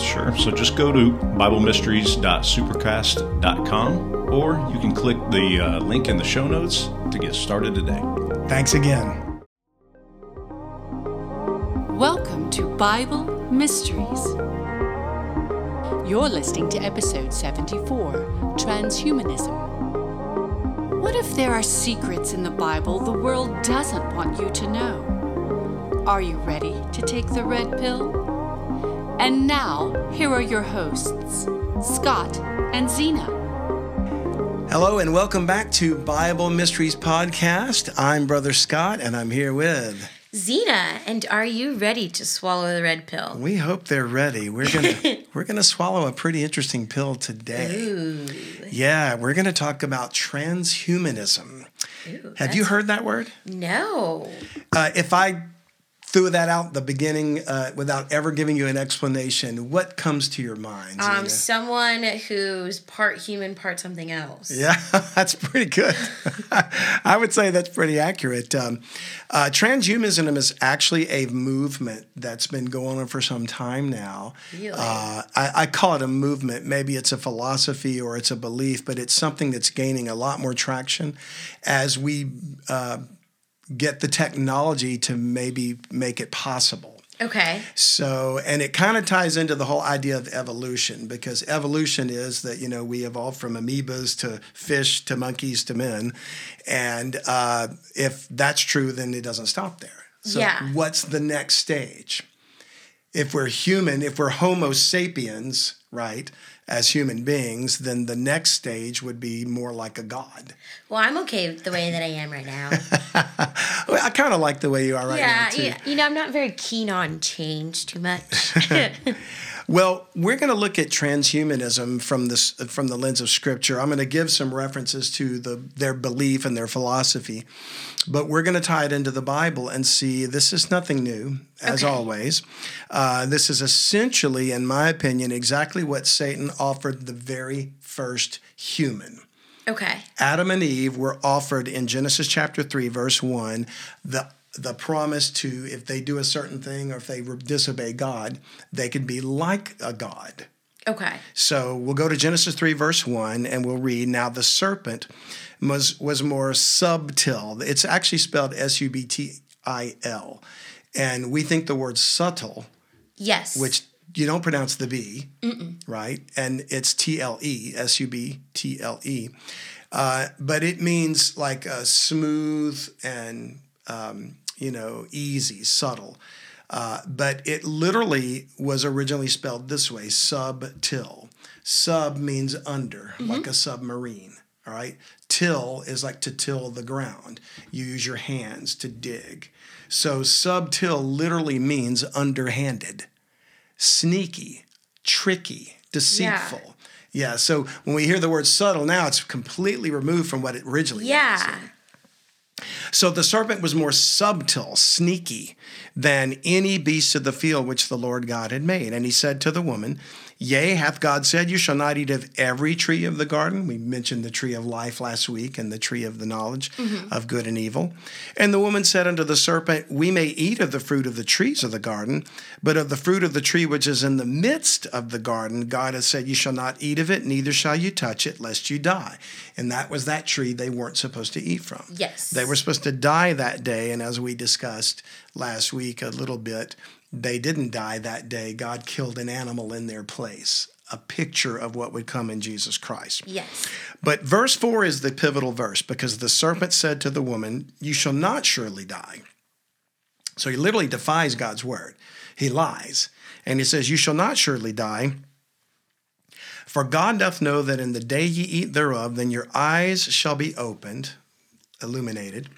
Sure. So just go to BibleMysteries.supercast.com or you can click the uh, link in the show notes to get started today. Thanks again. Welcome to Bible Mysteries. You're listening to episode 74 Transhumanism. What if there are secrets in the Bible the world doesn't want you to know? Are you ready to take the red pill? And now, here are your hosts, Scott and Zena. Hello, and welcome back to Bible Mysteries Podcast. I'm Brother Scott, and I'm here with Zena. And are you ready to swallow the red pill? We hope they're ready. We're gonna we're gonna swallow a pretty interesting pill today. Ooh. Yeah, we're gonna talk about transhumanism. Ooh, Have you heard that word? No. Uh, if I threw that out at the beginning uh, without ever giving you an explanation, what comes to your mind? Um, someone who's part human, part something else. Yeah, that's pretty good. I would say that's pretty accurate. Um, uh, transhumanism is actually a movement that's been going on for some time now. Really? Uh, I, I call it a movement. Maybe it's a philosophy or it's a belief, but it's something that's gaining a lot more traction as we uh, get the technology to maybe make it possible. Okay. So, and it kind of ties into the whole idea of evolution because evolution is that, you know, we evolved from amoebas to fish to monkeys to men. And uh, if that's true, then it doesn't stop there. So, Yeah. what's the next stage? If we're human, if we're Homo sapiens, right, as human beings, then the next stage would be more like a god. Well, I'm okay with the way that I am right now. Well, I kind of like the way you are right yeah, now, too. yeah. You know, I'm not very keen on change too much. Well, we're going to look at transhumanism from this from the lens of Scripture. I'm going to give some references to the their belief and their philosophy, but we're going to tie it into the Bible and see this is nothing new, as Okay. always. Uh, this is essentially, in my opinion, exactly what Satan offered the very first human. okay. Adam and Eve were offered in Genesis chapter 3, verse 1, the the promise to if they do a certain thing or if they disobey God, they could be like a God. Okay. So we'll go to Genesis 3, verse 1, and we'll read Now the serpent was, was more subtil. It's actually spelled S U B T I L. And we think the word subtle, Yes. which you don't pronounce the B, right? And it's T L E, S U B T L E. Uh, but it means like uh, smooth and, um, you know, easy, subtle. Uh, but it literally was originally spelled this way subtil. Sub means under, like a submarine. All right. Till is like to till the ground. You use your hands to dig. So subtil literally means underhanded sneaky, tricky, deceitful. Yeah. yeah. so when we hear the word subtle now, it's completely removed from what it originally yeah. means. So the serpent was more subtle, sneaky than any beast of the field which the Lord God had made. And he said to the woman, Yea, hath God said, You shall not eat of every tree of the garden? We mentioned the tree of life last week and the tree of the knowledge mm-hmm. of good and evil. And the woman said unto the serpent, We may eat of the fruit of the trees of the garden, but of the fruit of the tree which is in the midst of the garden, God has said, You shall not eat of it, neither shall you touch it, lest you die. And that was that tree they weren't supposed to eat from. Yes. They were supposed to die that day. And as we discussed last week a little bit, they didn't die that day. God killed an animal in their place, a picture of what would come in Jesus Christ. Yes. But verse 4 is the pivotal verse because the serpent said to the woman, You shall not surely die. So he literally defies God's word. He lies. And he says, You shall not surely die. For God doth know that in the day ye eat thereof, then your eyes shall be opened, illuminated,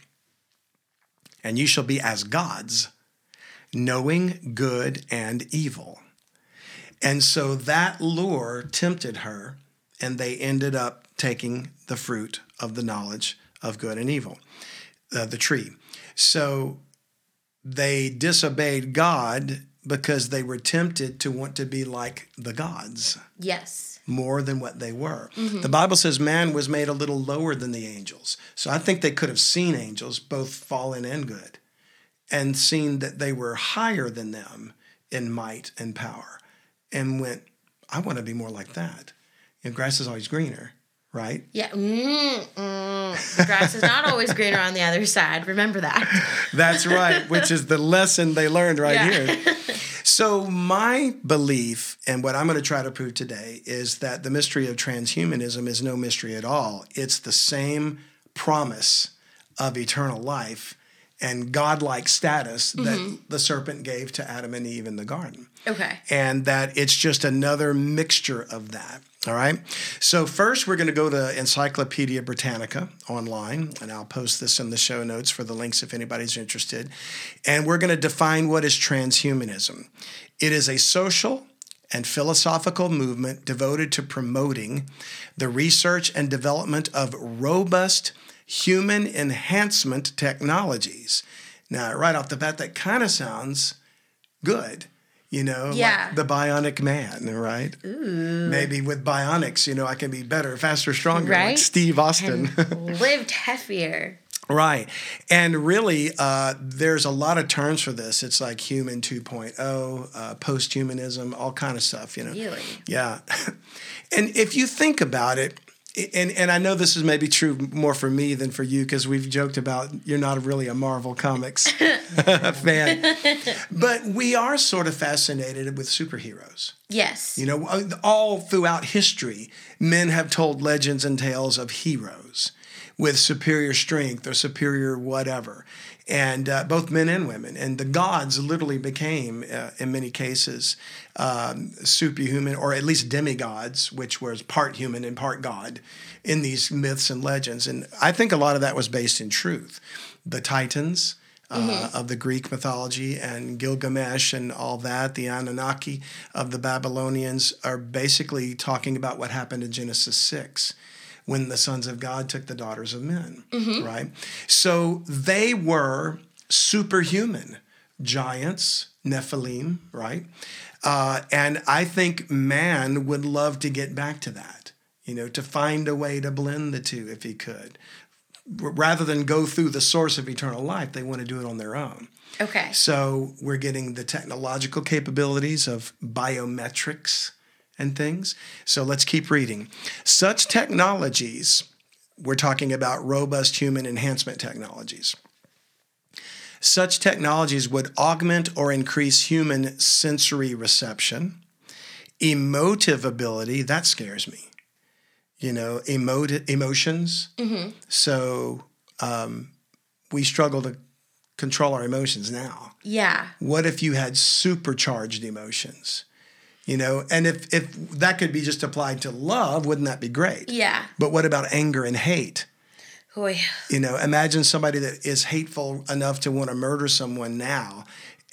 and you shall be as gods, knowing good and evil. And so that lure tempted her, and they ended up taking the fruit of the knowledge of good and evil, uh, the tree. So they disobeyed God because they were tempted to want to be like the gods Yes. more than what they were. The Bible says man was made a little lower than the angels. So I think they could have seen angels, both fallen and good, and seen that they were higher than them in might and power, and went, I want to be more like that. You know, grass is always greener, right? Yeah. Mm, mm. Grass is not always greener on the other side. Remember that. That's right, which is the lesson they learned right Yeah. here. So, my belief and what I'm going to try to prove today is that the mystery of transhumanism is no mystery at all. It's the same promise of eternal life and godlike status that mm-hmm. the serpent gave to Adam and Eve in the garden Okay. and that it's just another mixture of that. All right. So, first, we're going to go to Encyclopedia Britannica online, and I'll post this in the show notes for the links if anybody's interested. And we're going to define what is transhumanism it is a social and philosophical movement devoted to promoting the research and development of robust human enhancement technologies. Now, right off the bat, that kind of sounds good. You know, like Yeah. the bionic man, right? Ooh. Maybe with bionics, you know, I can be better, faster, stronger, like Steve Austin. Lived heftier. Right. And really, uh, there's a lot of terms for this. It's like human 2.0, uh, post-humanism, all kind of stuff, you know. Really? Yeah. and if you think about it, and, and I know this is maybe true more for me than for you because we've joked about you're not really a Marvel Comics fan. But we are sort of fascinated with superheroes. Yes. You know, uh, all throughout history, men have told legends and tales of heroes with superior strength or superior whatever, and uh, both men and women. And the gods literally became, uh, in many cases, um, superhuman or at least demigods, which was part human and part god in these myths and legends. And I think a lot of that was based in truth. The Titans. Uh, of the Greek mythology and Gilgamesh and all that, the Anunnaki of the Babylonians are basically talking about what happened in Genesis 6 when the sons of God took the daughters of men, right? So they were superhuman giants, Nephilim, right? Uh, and I think man would love to get back to that, you know, to find a way to blend the two if he could. Rather than go through the source of eternal life, they want to do it on their own. Okay. So we're getting the technological capabilities of biometrics and things. So let's keep reading. Such technologies, we're talking about robust human enhancement technologies. Such technologies would augment or increase human sensory reception, emotive ability, that scares me. You know, emoti- emotions. So um, we struggle to control our emotions now Yeah. what if you had supercharged emotions you know and if if that could be just applied to love wouldn't that be great Yeah. but what about anger and hate Oy. you know imagine somebody that is hateful enough to want to murder someone now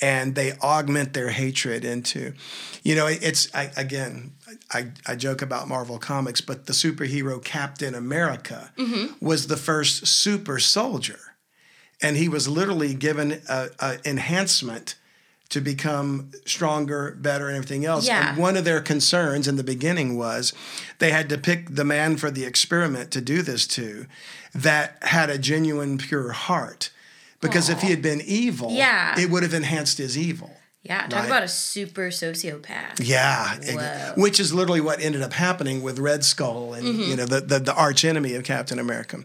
and they augment their hatred into you know it's I, again I, I joke about marvel comics but the superhero captain america mm-hmm. was the first super soldier and he was literally given a, a enhancement to become stronger, better, and everything else. Yeah. And one of their concerns in the beginning was they had to pick the man for the experiment to do this to that had a genuine, pure heart. Because if he had been evil, Yeah. it would have enhanced his evil. Yeah. Talk Right. about a super sociopath. Yeah, Whoa. which is literally what ended up happening with Red Skull and Mm-hmm. you know the, the the arch enemy of Captain America.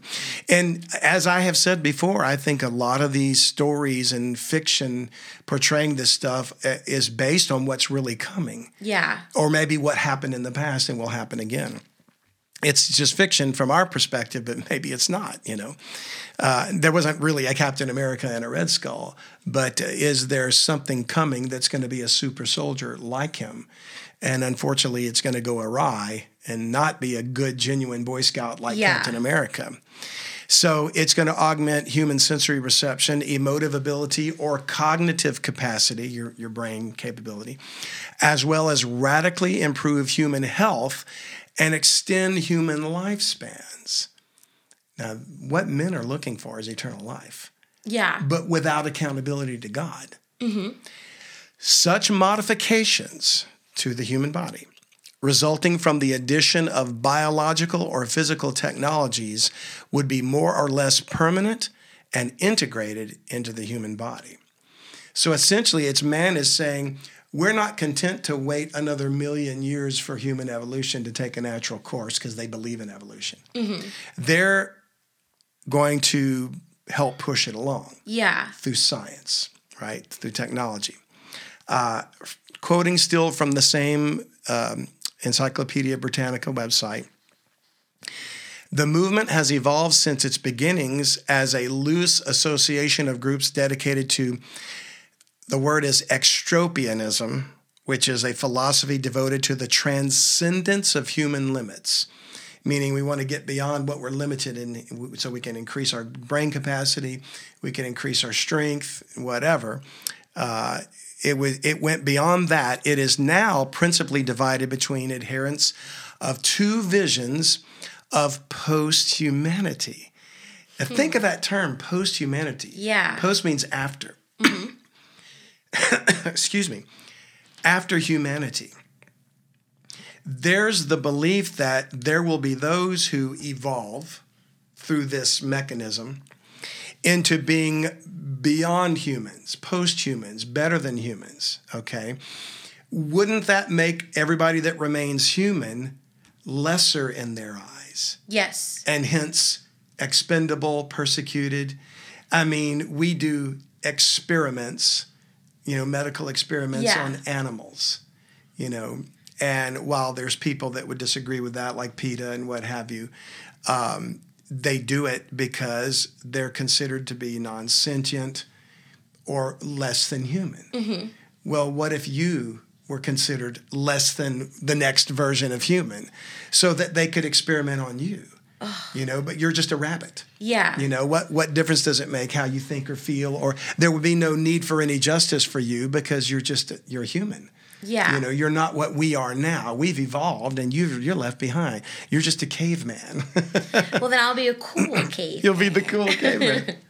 And as I have said before, I think a lot of these stories and fiction portraying this stuff uh, is based on what's really coming, Yeah. or maybe what happened in the past and will happen again. It's just fiction from our perspective, but maybe it's not. You know, uh, there wasn't really a Captain America and a Red Skull, but is there something coming that's going to be a super soldier like him? And unfortunately, it's going to go awry and not be a good, genuine Boy Scout like Yeah. Captain America. So it's going to augment human sensory reception, emotive ability, or cognitive capacity, your, your brain capability, as well as radically improve human health and extend human lifespans. Now, what men are looking for is eternal life, Yeah. but without accountability to God. Mm-hmm. Such modifications to the human body, resulting from the addition of biological or physical technologies, would be more or less permanent and integrated into the human body. So essentially, it's man is saying, we're not content to wait another million years for human evolution to take a natural course because they believe in evolution. They're going to help push it along Yeah. through science, right? Through technology. Uh, quoting still from the same um, Encyclopedia Britannica website. The movement has evolved since its beginnings as a loose association of groups dedicated to the word is extropianism, which is a philosophy devoted to the transcendence of human limits, meaning we want to get beyond what we're limited in so we can increase our brain capacity, we can increase our strength, whatever. Uh, it, was, it went beyond that. It is now principally divided between adherents of two visions of post humanity. Think of that term, post humanity. Yeah. Post means after. Excuse me. After humanity. There's the belief that there will be those who evolve through this mechanism into being beyond humans, post humans, better than humans. Okay. Wouldn't that make everybody that remains human lesser in their eyes? Yes. and hence expendable, persecuted. I mean, we do experiments, you know, medical experiments Yeah. on animals, you know, and while there's people that would disagree with that, like PETA and what have you, um, they do it because they're considered to be non sentient or less than human. Well, what if you were considered less than the next version of human so that they could experiment on you? You know, but you're just a rabbit. Yeah. You know, what what difference does it make how you think or feel or there would be no need for any justice for you because you're just you're human. Yeah. You know, you're not what we are now. We've evolved and you you're left behind. You're just a caveman. well, then I'll be a cool cave. You'll be the cool caveman.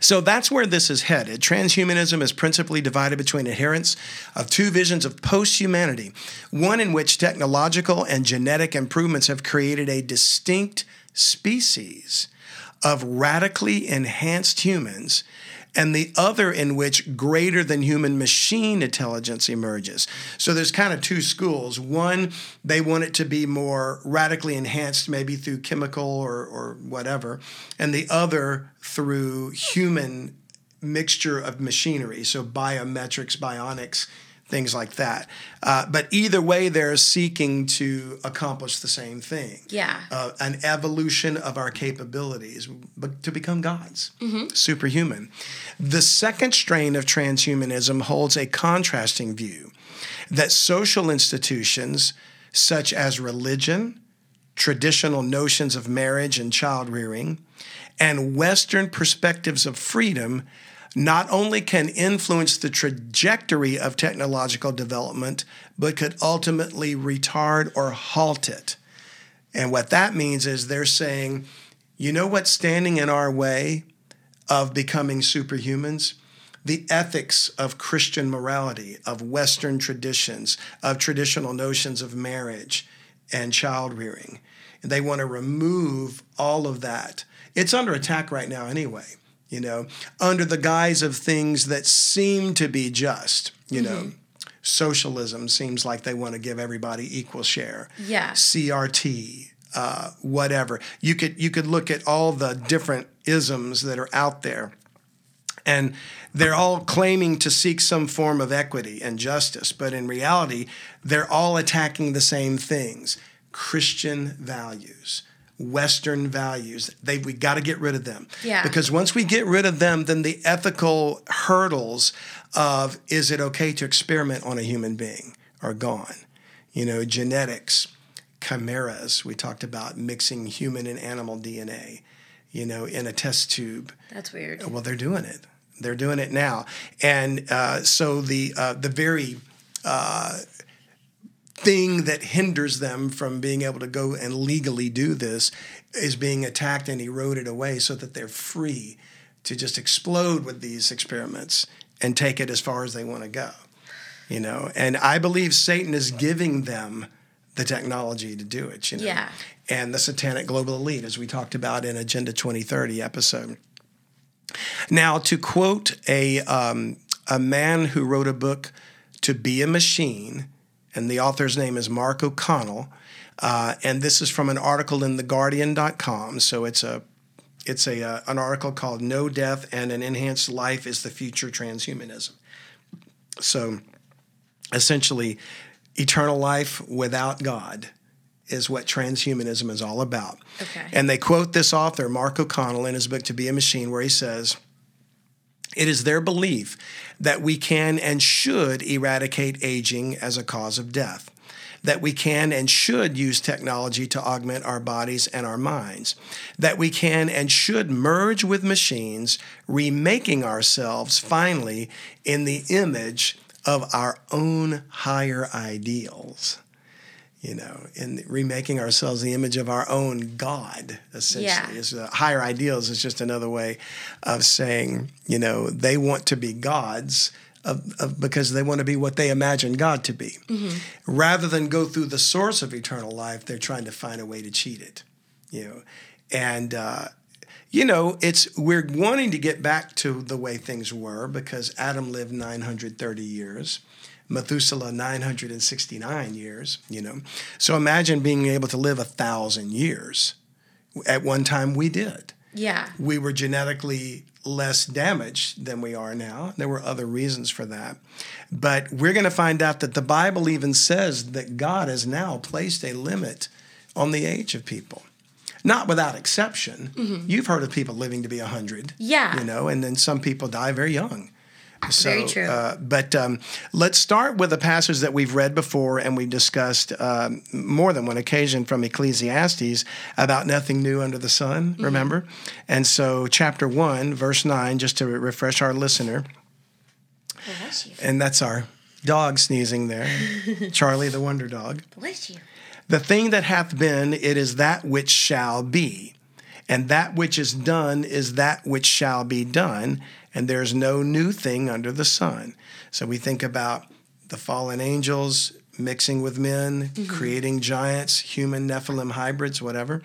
So that's where this is headed. Transhumanism is principally divided between adherents of two visions of post humanity one in which technological and genetic improvements have created a distinct species of radically enhanced humans, and the other in which greater than human machine intelligence emerges. So there's kind of two schools. One, they want it to be more radically enhanced, maybe through chemical or, or whatever, and the other through human mixture of machinery, so biometrics, bionics, things like that. Uh, but either way, they're seeking to accomplish the same thing Yeah. uh, an evolution of our capabilities but to become gods, superhuman. The second strain of transhumanism holds a contrasting view that social institutions such as religion, traditional notions of marriage and child rearing, and Western perspectives of freedom not only can influence the trajectory of technological development, but could ultimately retard or halt it. And what that means is they're saying, you know what's standing in our way of becoming superhumans? The ethics of Christian morality, of Western traditions, of traditional notions of marriage and child rearing. They want to remove all of that. It's under attack right now, anyway, you know, under the guise of things that seem to be just, you know. Socialism seems like they want to give everybody equal share. Yeah. CRT, uh, whatever. You could you could look at all the different isms that are out there, and they're all claiming to seek some form of equity and justice, but in reality, they're all attacking the same things: Christian values. Western values. They we got to get rid of them. Yeah. Because once we get rid of them, then the ethical hurdles of is it okay to experiment on a human being are gone. You know, genetics, chimeras. We talked about mixing human and animal DNA. you know, in a test tube. That's weird. Well, they're doing it. They're doing it now, and uh, so the uh, the very uh, thing that hinders them from being able to go and legally do this is being attacked and eroded away, so that they're free to just explode with these experiments and take it as far as they want to go. You know, and I believe Satan is giving them the technology to do it. You know, Yeah. and the satanic global elite, as we talked about in Agenda 2030 episode. Now, to quote a um, a man who wrote a book to be a machine, and the author's name is Mark O'Connell, uh, and this is from an article in theguardian.com. So it's a it's a uh, an article called "No Death and an Enhanced Life is the Future Transhumanism." So, essentially, eternal life without God is what transhumanism is all about. Okay. And they quote this author, Mark O'Connell, in his book To Be a Machine, where he says, It is their belief that we can and should eradicate aging as a cause of death, that we can and should use technology to augment our bodies and our minds, that we can and should merge with machines, remaking ourselves finally in the image of our own higher ideals you know, in remaking ourselves the image of our own God, essentially. Yeah. Is uh, higher ideals is just another way of saying, you know, they want to be gods of, of, because they want to be what they imagine God to be. Rather than go through the source of eternal life, they're trying to find a way to cheat it, you know, and. Uh, you know, it's we're wanting to get back to the way things were because Adam lived 930 years. Methuselah 969 years, you know. So imagine being able to live a thousand years. At one time we did. Yeah. We were genetically less damaged than we are now. There were other reasons for that. But we're going to find out that the Bible even says that God has now placed a limit on the age of people. Not without exception. You've heard of people living to be 100. Yeah. You know, and then some people die very young. So, Very true. Uh, but um, let's start with a passage that we've read before and we've discussed um, more than one occasion from Ecclesiastes about nothing new under the sun, Mm-hmm. remember? And so, chapter 1, verse 9, just to refresh our listener, Bless you. and that's our dog sneezing there, Charlie the Wonder Dog. Bless you. The thing that hath been, it is that which shall be. And that which is done is that which shall be done. And there's no new thing under the sun. So we think about the fallen angels mixing with men, creating giants, human Nephilim hybrids, whatever.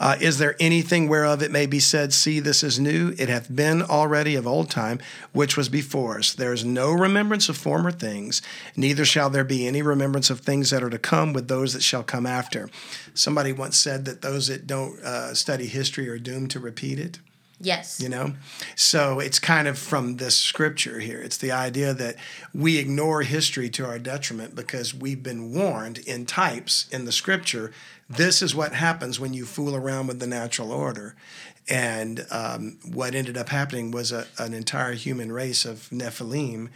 Uh, is there anything whereof it may be said, See, this is new? It hath been already of old time, which was before us. There is no remembrance of former things, neither shall there be any remembrance of things that are to come with those that shall come after. Somebody once said that those that don't uh, study history are doomed to repeat it Yes. you know? So it's kind of from this scripture here. It's the idea that we ignore history to our detriment because we've been warned in types in the scripture this is what happens when you fool around with the natural order. And um, what ended up happening was a, an entire human race of nephilim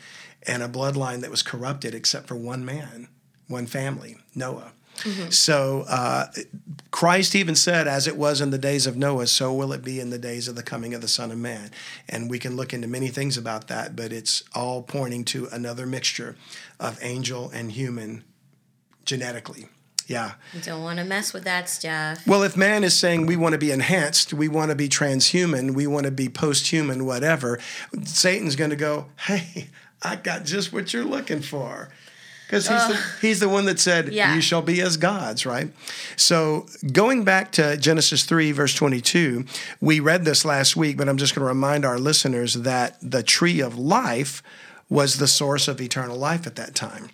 and a bloodline that was corrupted except for one man one family noah so uh, Christ even said, as it was in the days of Noah, so will it be in the days of the coming of the Son of Man. And we can look into many things about that, but it's all pointing to another mixture of angel and human genetically. Yeah. You don't want to mess with that stuff. Well, if man is saying we want to be enhanced, we want to be transhuman, we want to be post-human, whatever, Satan's going to go, "Hey, I got just what you're looking for." Because he's, the, he's the one that said, Yeah. You shall be as gods, right? So, going back to Genesis 3, verse 22, we read this last week, but I'm just going to remind our listeners that the tree of life was the source of eternal life at that time.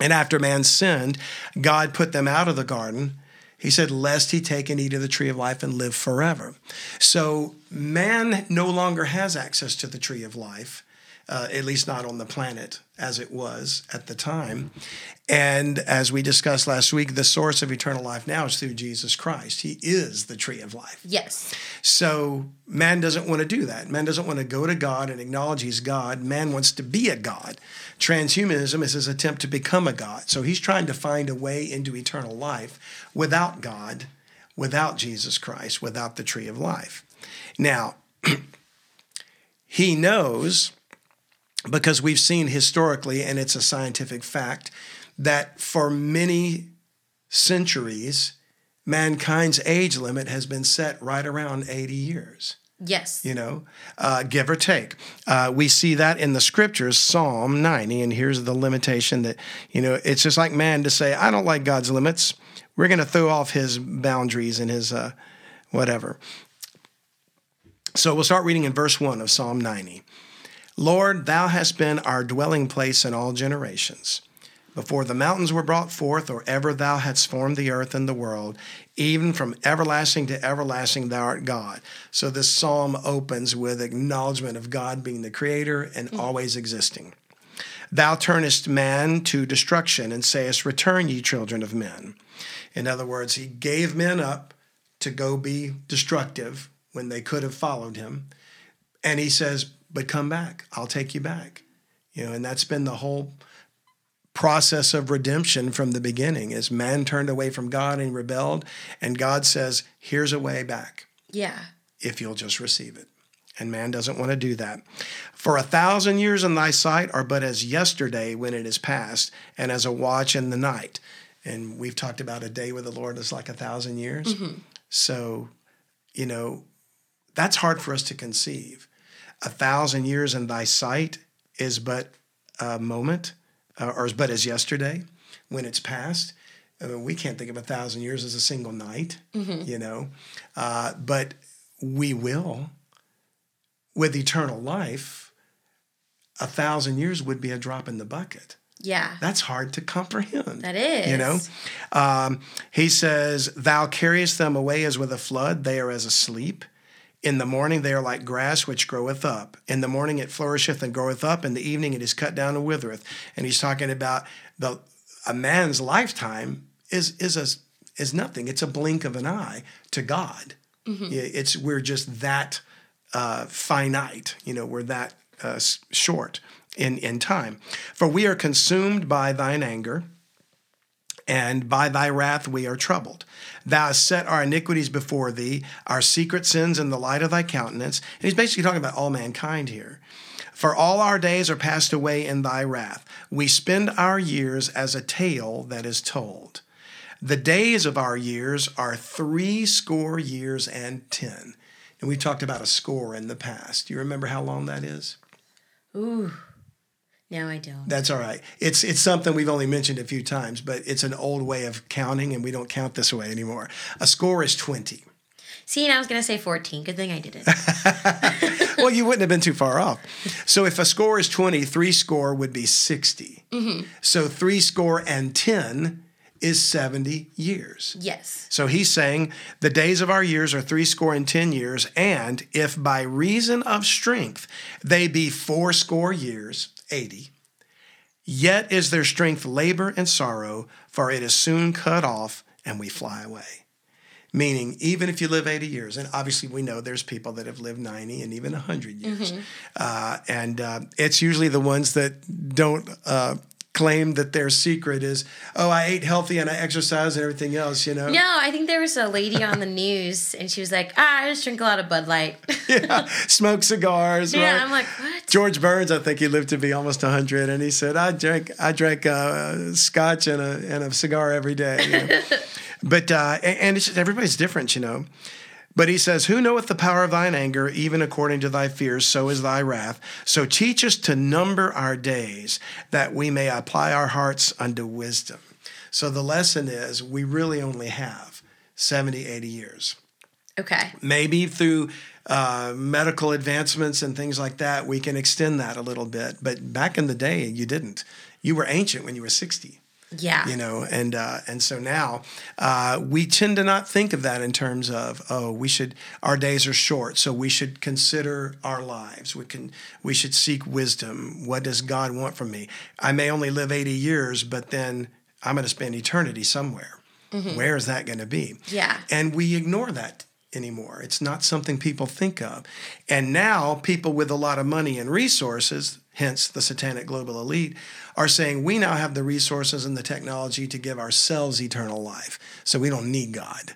And after man sinned, God put them out of the garden. He said, Lest he take and eat of the tree of life and live forever. So man no longer has access to the tree of life, uh, at least not on the planet as it was at the time. And as we discussed last week, the source of eternal life now is through Jesus Christ. He is the tree of life. Yes. So man doesn't want to do that. Man doesn't want to go to God and acknowledge he's God. Man wants to be a God. Transhumanism is his attempt to become a God. So he's trying to find a way into eternal life without God, without Jesus Christ, without the tree of life. Now, he knows because we've seen historically, and it's a scientific fact, that for many centuries, mankind's age limit has been set right around 80 years Yes. you know, uh, give or take. Uh, we see that in the scriptures, Psalm 90, and here's the limitation that, you know, it's just like man to say, I don't like God's limits. We're going to throw off his boundaries and his uh, whatever. So we'll start reading in verse 1 of Psalm 90. Lord, thou hast been our dwelling place in all generations. Before the mountains were brought forth, or ever thou hadst formed the earth and the world, even from everlasting to everlasting, thou art God. So this psalm opens with acknowledgement of God being the creator and mm-hmm. always existing. Thou turnest man to destruction and sayest, Return, ye children of men. In other words, he gave men up to go be destructive when they could have followed him. And he says, But come back, I'll take you back. You know, and that's been the whole process of redemption from the beginning is man turned away from God and rebelled and God says here's a way back. Yeah. if you'll just receive it. And man doesn't want to do that. For a thousand years in thy sight are but as yesterday when it is past and as a watch in the night. And we've talked about a day with the Lord is like a thousand years. Mm-hmm. So you know that's hard for us to conceive a thousand years in thy sight is but a moment uh, or is but as yesterday when it's past. I mean, we can't think of a thousand years as a single night, you know, uh, but we will. With eternal life, a thousand years would be a drop in the bucket. Yeah. That's hard to comprehend. That is. You know, um, he says, Thou carriest them away as with a flood, they are as asleep. In the morning they are like grass which groweth up. In the morning it flourisheth and groweth up. In the evening it is cut down and withereth. And he's talking about the a man's lifetime is is a is nothing. It's a blink of an eye to God. Yeah, It's we're just that uh, finite. You know, we're that uh, short in in time. For we are consumed by thine anger and by thy wrath we are troubled. Thou hast set our iniquities before thee, our secret sins in the light of thy countenance. And he's basically talking about all mankind here. For all our days are passed away in thy wrath. We spend our years as a tale that is told. The days of our years are three score years and ten. And we've talked about a score in the past. Do you remember how long that is? Ooh. No, I don't. That's all right. It's it's something we've only mentioned a few times, but it's an old way of counting, and we don't count this way anymore. A score is twenty. See, and I was gonna say fourteen. Good thing I didn't. well, you wouldn't have been too far off. So if a score is twenty, three score would be 60 mm-hmm. So three score and ten is seventy years. yes. So he's saying the days of our years are three score and ten years, and if by reason of strength they be four score years, eighty, yet is their strength labor and sorrow, for it is soon cut off, and we fly away. Meaning, even if you live 80 years, and obviously we know there's people that have lived 90 and even 100 years, uh, and uh, it's usually the ones that don't uh, claim that their secret is, oh, I ate healthy and I exercised and everything else, you know? No, I think there was a lady on the news, and she was like, "Ah, I just drink a lot of Bud Light." yeah, smoke cigars. yeah, right? I'm like, what? George Burns, I think he lived to be almost 100, and he said, I drank, I drank uh, scotch and a, and a cigar every day. you know. but, uh, and and it's just, everybody's different, you know. But he says, Who knoweth the power of thine anger, even according to thy fears, so is thy wrath. So teach us to number our days, that we may apply our hearts unto wisdom. So the lesson is, we really only have 70, 80 years Okay. maybe through uh, medical advancements and things like that, we can extend that a little bit. But back in the day, you didn't. You were ancient when you were 60, Yeah. you know, and uh, and so now uh, we tend to not think of that in terms of oh, we should our days are short, so we should consider our lives. We can we should seek wisdom. What does God want from me? I may only live 80 years, but then I'm going to spend eternity somewhere. Where is that going to be? Yeah. And we ignore that anymore. It's not something people think of. And now people with a lot of money and resources, hence the satanic global elite, are saying we now have the resources and the technology to give ourselves eternal life. So we don't need God.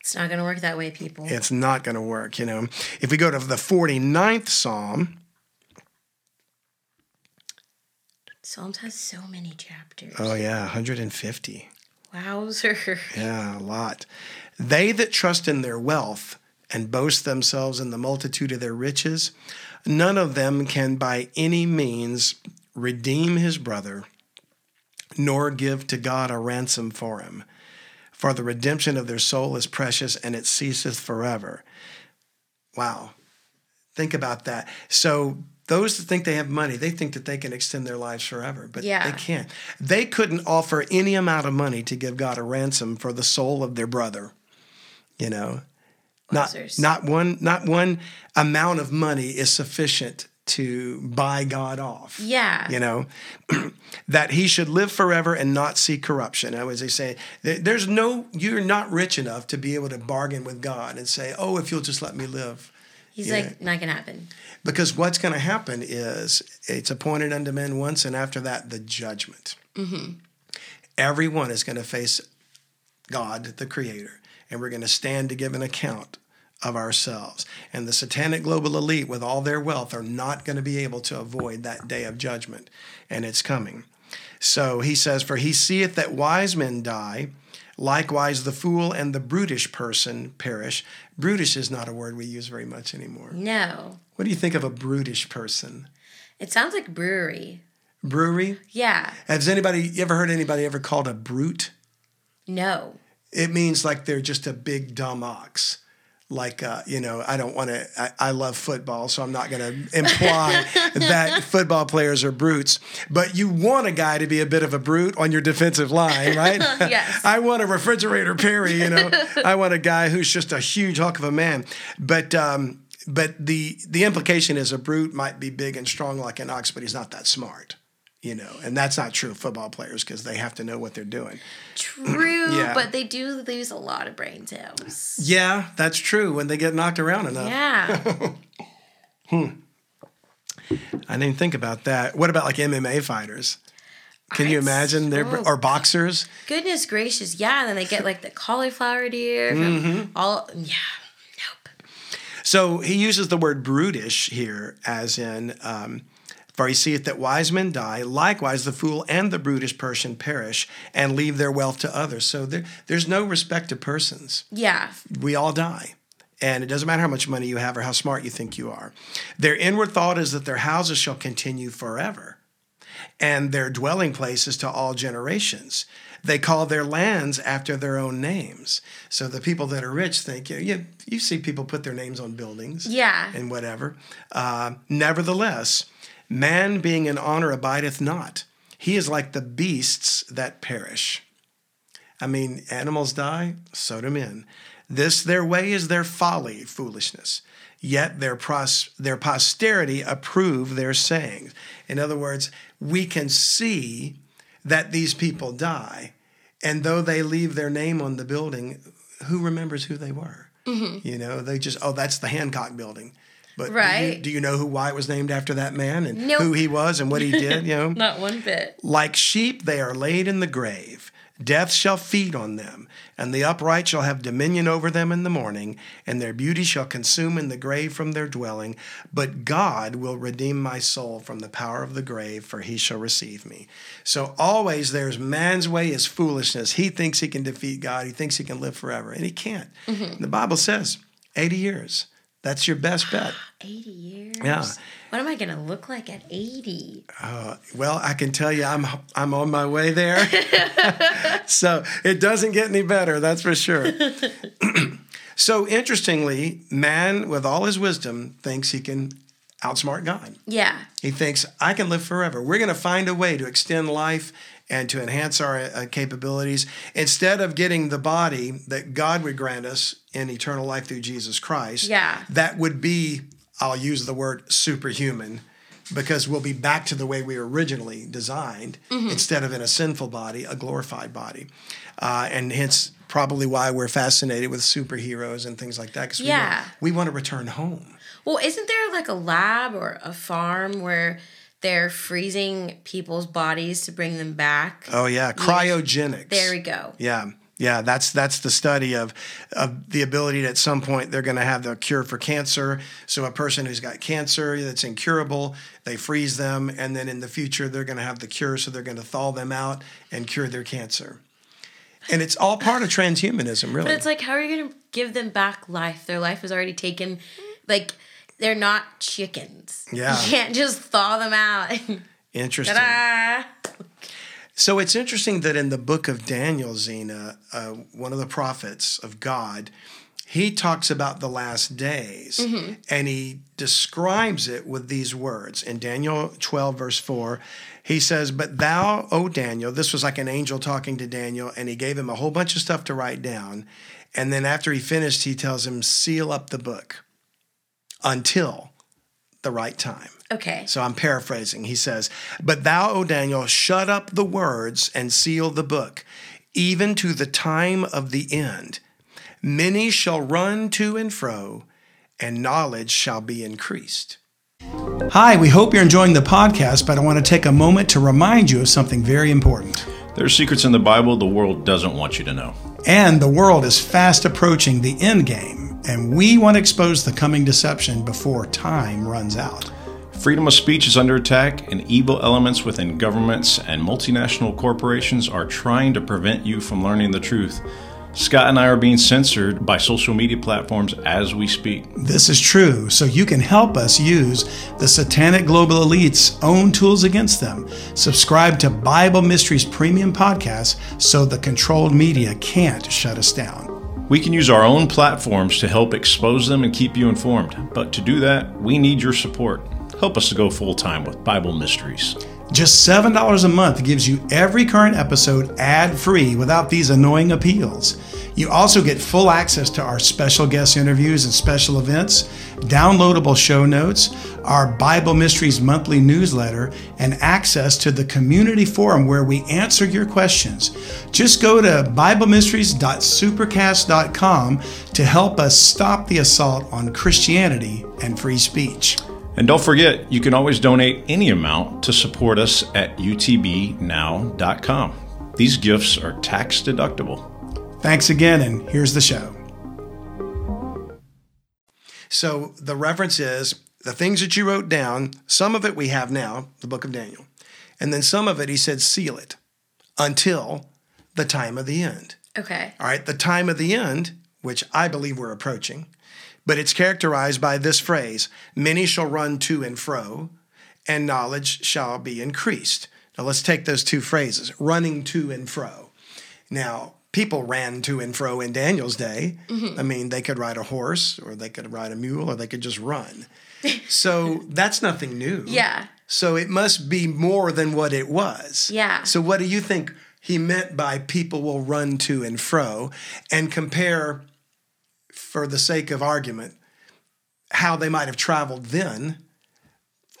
It's not going to work that way, people. It's not going to work, you know. If we go to the 49th Psalm, Psalms has so many chapters. oh yeah, 150. Wowzer. Yeah, a lot. They that trust in their wealth and boast themselves in the multitude of their riches, none of them can by any means redeem his brother, nor give to God a ransom for him. For the redemption of their soul is precious and it ceaseth forever. Wow. Think about that. So, those that think they have money, they think that they can extend their lives forever, but Yeah. they can't. They couldn't offer any amount of money to give God a ransom for the soul of their brother. You know, Wowzers. not one not one amount of money is sufficient to buy God off Yeah. you know, that he should live forever and not see corruption. I was they say, there's no, you're not rich enough to be able to bargain with God and say, oh, if you'll just let me live. He's like, not going to happen. Because what's going to happen is it's appointed unto men once, and after that, the judgment. Mm-hmm. Everyone is going to face God, the Creator, and we're going to stand to give an account of ourselves. And the satanic global elite, with all their wealth, are not going to be able to avoid that day of judgment, and it's coming. So he says, For he seeth that wise men die, likewise the fool and the brutish person perish. Brutish is not a word we use very much anymore. No. What do you think of a brutish person? It sounds like brewery. Brewery? Yeah. Has anybody ever heard anybody ever called a brute? No. It means like they're just a big dumb ox. Like uh, you know, I don't want to. I, I love football, so I'm not going to imply that football players are brutes. But you want a guy to be a bit of a brute on your defensive line, right? Yes. I want a refrigerator Perry. You know, I want a guy who's just a huge hunk of a man. But um, but the the implication is a brute might be big and strong like an ox, but he's not that smart. You know, and that's not true of football players because they have to know what they're doing. True, Yeah. but they do lose a lot of brain cells. Yeah, that's true when they get knocked around enough. Yeah. Hmm i didn't think about that. What about like MMA fighters? Can you imagine? They're or boxers. Goodness gracious. Yeah. And then they get like the cauliflower deer. From Mm-hmm. All. Yeah. Nope. So he uses the word brutish here, as in, um, for he seeth that wise men die, likewise the fool and the brutish person perish and leave their wealth to others. So there, there's no respect to persons. Yeah. we all die. And it doesn't matter how much money you have or how smart you think you are. Their inward thought is that their houses shall continue forever, and their dwelling places to all generations. They call their lands after their own names. So the people that are rich think, you, you, you see people put their names on buildings Yeah. and whatever. Uh, nevertheless, man being in honor abideth not. He is like the beasts that perish. I mean, animals die, so do men. This their way is their folly, foolishness. Yet their pros- their posterity approve their sayings. In other words, we can see that these people die, and though they leave their name on the building, who remembers who they were? Mm-hmm. You know, they just oh, that's the Hancock Building. But do you- Right. do you, know who why it was named after that man and Nope. who he was and what he did? You know, Not one bit. like sheep, they are laid in the grave. Death shall feed on them, and the upright shall have dominion over them in the morning, and their beauty shall consume in the grave from their dwelling. But God will redeem my soul from the power of the grave, for he shall receive me. So always there's man's way is foolishness. He thinks he can defeat God, he thinks he can live forever, and he can't. Mm-hmm. The Bible says 80 years. That's your best bet. 80 years? Yeah. What am I going to look like at 80? Uh, well, I can tell you, I'm I'm on my way there. so it doesn't get any better, that's for sure. so interestingly, man, with all his wisdom, thinks he can outsmart God. Yeah. He thinks I can live forever. We're going to find a way to extend life and to enhance our uh, capabilities instead of getting the body that God would grant us in eternal life through Jesus Christ. Yeah. That would be, I'll use the word superhuman because we'll be back to the way we were originally designed Mm-hmm. instead of in a sinful body, a glorified body. Uh, and hence, probably why we're fascinated with superheroes and things like that because Yeah. we, want, we want to return home. Well, isn't there like a lab or a farm where they're freezing people's bodies to bring them back? Oh, yeah. Cryogenics. There we go. Yeah, Yeah, that's that's the study of of the ability that at some point they're going to have the cure for cancer. So a person who's got cancer that's incurable, they freeze them, and then in the future they're going to have the cure. So they're going to thaw them out and cure their cancer. And it's all part of transhumanism, really. But it's like, how are you going to give them back life? Their life is already taken. Like, they're not chickens. Yeah. You can't just thaw them out. Interesting. Ta-da! So it's interesting that in the book of Daniel, Zena, uh, one of the prophets of God, he talks about the last days and he describes it with these words. In Daniel 12, verse 4, he says, But thou, O Daniel, this was like an angel talking to Daniel, and he gave him a whole bunch of stuff to write down. And then after he finished, he tells him, Seal up the book until the right time. Okay. So I'm paraphrasing. He says, But thou, O Daniel, shut up the words and seal the book, even to the time of the end. Many shall run to and fro, and knowledge shall be increased. Hi, we hope you're enjoying the podcast, but I want to take a moment to remind you of something very important. There are secrets in the Bible the world doesn't want you to know. And the world is fast approaching the end game, and we want to expose the coming deception before time runs out. Freedom of speech is under attack, and evil elements within governments and multinational corporations are trying to prevent you from learning the truth. Scott and I are being censored by social media platforms as we speak. This is true, so you can help us use the satanic global elite's own tools against them. Subscribe to Bible Mysteries Premium Podcast so the controlled media can't shut us down. We can use our own platforms to help expose them and keep you informed, but to do that, we need your support. Help us to go full time with Bible Mysteries. Just $7 a month gives you every current episode ad free without these annoying appeals. You also get full access to our special guest interviews and special events, downloadable show notes, our Bible Mysteries monthly newsletter, and access to the community forum where we answer your questions. Just go to BibleMysteries.supercast.com to help us stop the assault on Christianity and free speech. And don't forget, you can always donate any amount to support us at utbnow.com. These gifts are tax deductible. Thanks again, and here's the show. So the reference is the things that you wrote down, some of it we have now, the book of Daniel. And then some of it he said, seal it until the time of the end. Okay. All right, the time of the end, which I believe we're approaching, but it's characterized by this phrase many shall run to and fro, and knowledge shall be increased. Now let's take those two phrases running to and fro. Now, people ran to and fro in Daniel's day. Mm-hmm. I mean, they could ride a horse, or they could ride a mule, or they could just run. So that's nothing new. Yeah. So it must be more than what it was. Yeah. So what do you think he meant by people will run to and fro and compare, for the sake of argument, how they might have traveled then,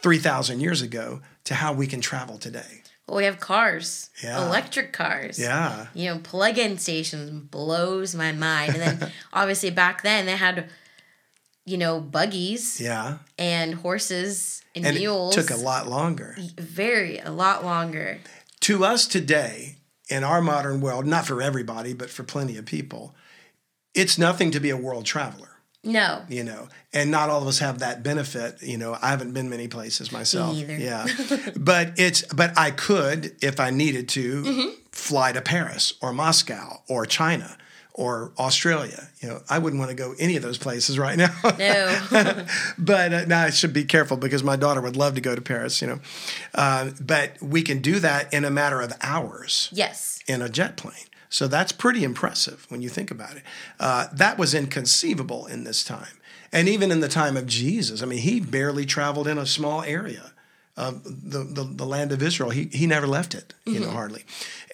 3,000 years ago, to how we can travel today? Well, we have cars, Yeah. electric cars. Yeah. You know, plug-in stations blows my mind. And then obviously back then they had, you know, buggies Yeah. and horses and, And mules. it took a lot longer. Very a lot longer. To us today, in our modern world, not for everybody, but for plenty of people, it's nothing to be a world traveler. No. you know and not all of us have that benefit you know i haven't been many places myself either. yeah but it's but i could if i needed to Mm-hmm. fly to paris or moscow or china or australia you know i wouldn't want to go any of those places right now No. but uh, now I should be careful because my daughter would love to go to Paris, you know. Uh, but we can do that in a matter of hours yes. in a jet plane. So that's pretty impressive when you think about it. Uh, that was inconceivable in this time. And even in the time of Jesus, I mean, he barely traveled in a small area of the, the, the land of Israel. He, he never left it, you know, hardly.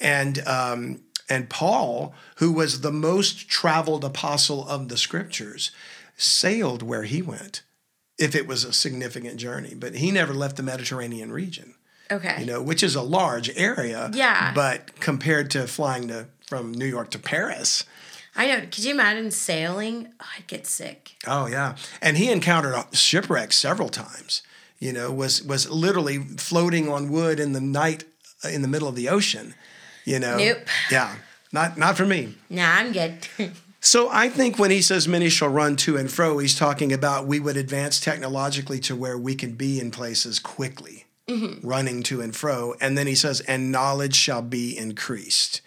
And, um, and Paul, who was the most traveled apostle of the scriptures, sailed where he went if it was a significant journey. But he never left the Mediterranean region Okay. you know, which is a large area. Yeah. But compared to flying to from New York to Paris, I know. Could you imagine sailing? Oh, I'd get sick. oh yeah. And he encountered a shipwreck several times. You know, was was literally floating on wood in the night in the middle of the ocean. You know. Nope. Yeah. Not not for me. Nah, I'm good. So I think when he says many shall run to and fro, he's talking about we would advance technologically to where we can be in places quickly, mm-hmm. running to and fro. And then he says, and knowledge shall be increased.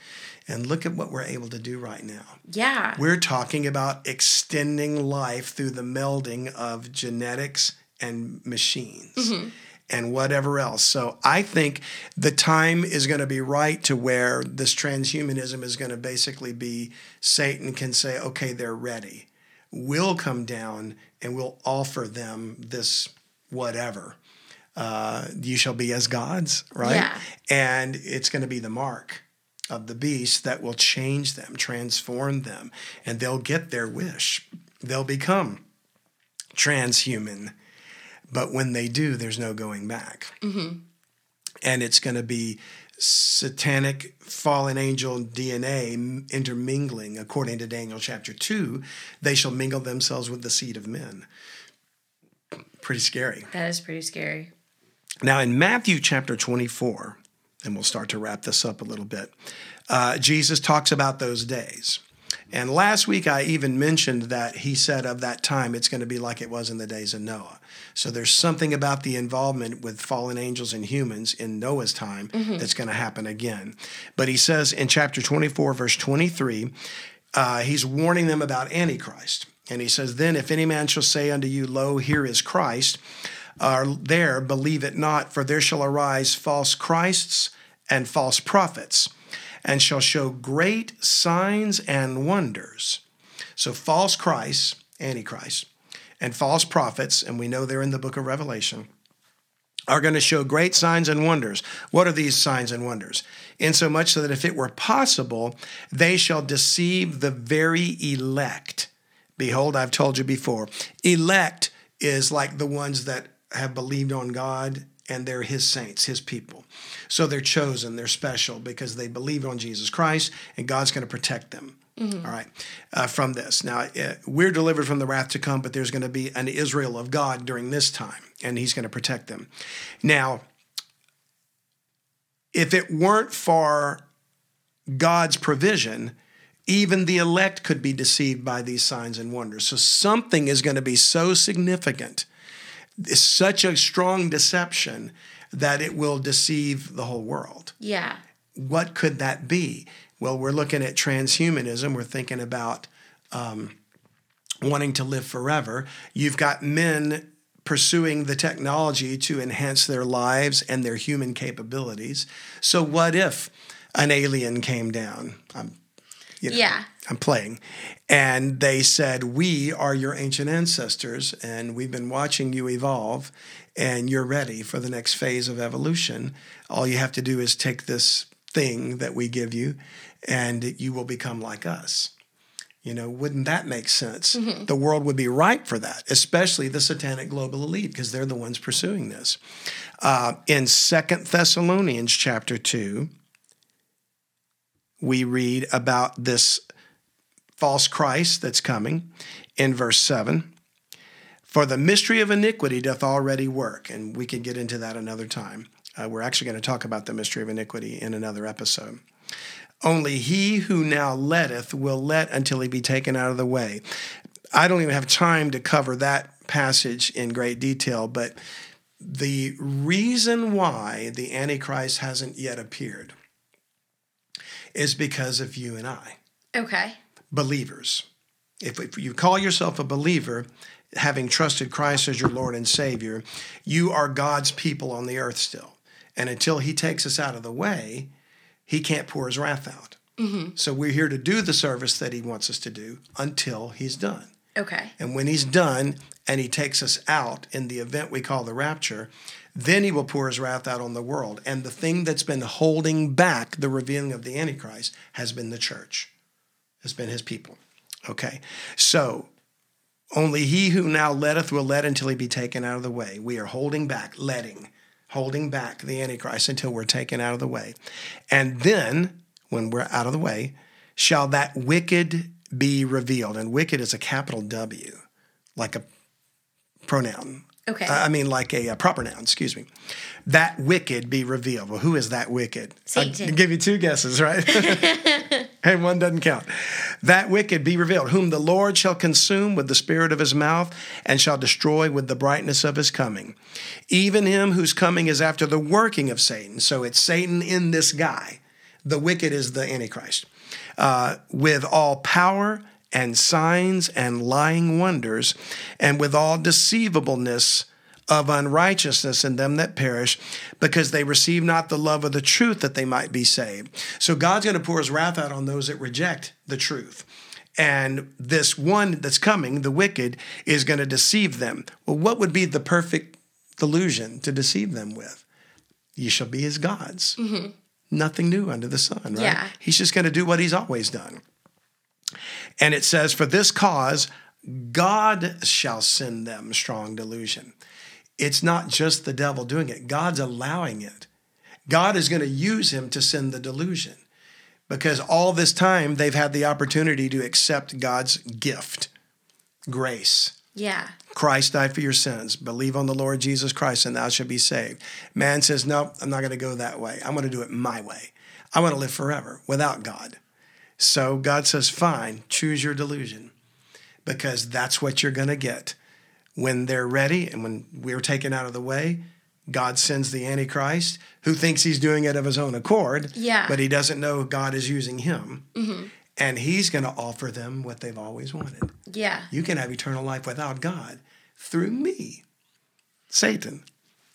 And look at what we're able to do right now. yeah. We're talking about extending life through the melding of genetics and machines mm-hmm. And whatever else. So I think the time is going to be right to where this transhumanism is going to basically be Satan can say, okay, they're ready. We'll come down and we'll offer them this whatever. Uh, you shall be as gods, right? Yeah. And it's going to be the mark of the beast that will change them, transform them, and they'll get their wish. They'll become transhuman. But when they do, there's no going back. And it's going to be satanic fallen angel DNA intermingling, according to Daniel chapter 2. They shall mingle themselves with the seed of men. Pretty scary. That is pretty scary. Now, in Matthew chapter 24, and we'll start to wrap this up a little bit, uh, Jesus talks about those days. And last week, I even mentioned that he said of that time, it's going to be like it was in the days of Noah. So there's something about the involvement with fallen angels and humans in Noah's time that's going to happen again. But he says in chapter 24, verse 23, uh, he's warning them about Antichrist. And he says, Then if any man shall say unto you, Lo, here is Christ, are there, believe it not, for there shall arise false Christs and false prophets, and shall show great signs and wonders. So, false Christs, Antichrist, and false prophets, and we know they're in the book of Revelation, are going to show great signs and wonders. What are these signs and wonders? Insomuch so that if it were possible, they shall deceive the very elect. Behold, I've told you before. Elect is like the ones that have believed on God and they're his saints, his people. So they're chosen, they're special because they believe on Jesus Christ and God's going to protect them. All right, uh, from this. Now, uh, we're delivered from the wrath to come, but there's going to be an Israel of God during this time, and he's going to protect them. Now, if it weren't for God's provision, even the elect could be deceived by these signs and wonders. So something is going to be so significant, such a strong deception that it will deceive the whole world. Yeah. What could that be? Well, we're looking at transhumanism. We're thinking about um, wanting to live forever. You've got men pursuing the technology to enhance their lives and their human capabilities. So, what if an alien came down? I'm, you know, Yeah. I'm playing, and they said, "We are your ancient ancestors, and we've been watching you evolve, and you're ready for the next phase of evolution. All you have to do is take this thing that we give you, and you will become like us." You know, wouldn't that make sense? The world would be ripe for that, especially the satanic global elite, because they're the ones pursuing this. Uh, in Second Thessalonians chapter 2, we read about this false Christ that's coming in verse 7. For the mystery of iniquity doth already work, and we can get into that another time. Uh, we're actually going to talk about the mystery of iniquity in another episode. Only he who now letteth will let until he be taken out of the way. I don't even have time to cover that passage in great detail, but the reason why the Antichrist hasn't yet appeared is because of you and I, Okay. believers. If, if you call yourself a believer, having trusted Christ as your Lord and Savior, you are God's people on the earth still. And until He takes us out of the way, He can't pour His wrath out. Mm-hmm. So we're here to do the service that He wants us to do until He's done. Okay. And when he's done and he takes us out in the event we call the rapture, then he will pour his wrath out on the world. And the thing that's been holding back the revealing of the Antichrist has been the church, has been his people. Okay. So only he who now letteth will let until he be taken out of the way. We are holding back, letting, holding back the Antichrist until we're taken out of the way. And then, when we're out of the way, shall that wicked be revealed. And wicked is a capital W, like a pronoun. Okay. I mean, like a, a proper noun, excuse me. That wicked be revealed. Well, who is that wicked? I Satan. give you two guesses, right? and one doesn't count. That wicked be revealed, whom the Lord shall consume with the spirit of his mouth and shall destroy with the brightness of his coming. Even him whose coming is after the working of Satan. So it's Satan in this guy. The wicked is the Antichrist. Uh, with all power and signs and lying wonders, and with all deceivableness of unrighteousness in them that perish, because they receive not the love of the truth that they might be saved. So God's going to pour his wrath out on those that reject the truth. And this one that's coming, the wicked, is going to deceive them. Well, what would be the perfect delusion to deceive them with? You shall be his gods. Mm-hmm. Nothing new under the sun, right? Yeah. He's just going to do what he's always done. And it says, For this cause, God shall send them strong delusion. It's not just the devil doing it, God's allowing it. God is going to use him to send the delusion because all this time they've had the opportunity to accept God's gift, grace. Yeah. Christ died for your sins. Believe on the Lord Jesus Christ and thou shalt be saved. Man says, No, I'm not going to go that way. I'm going to do it my way. I want to live forever without God. So God says, Fine, choose your delusion because that's what you're going to get. When they're ready and when we're taken out of the way, God sends the Antichrist who thinks he's doing it of his own accord, Yeah. but he doesn't know God is using him. Mm-hmm. And he's going to offer them what they've always wanted. Yeah. You can have eternal life without God through me, Satan.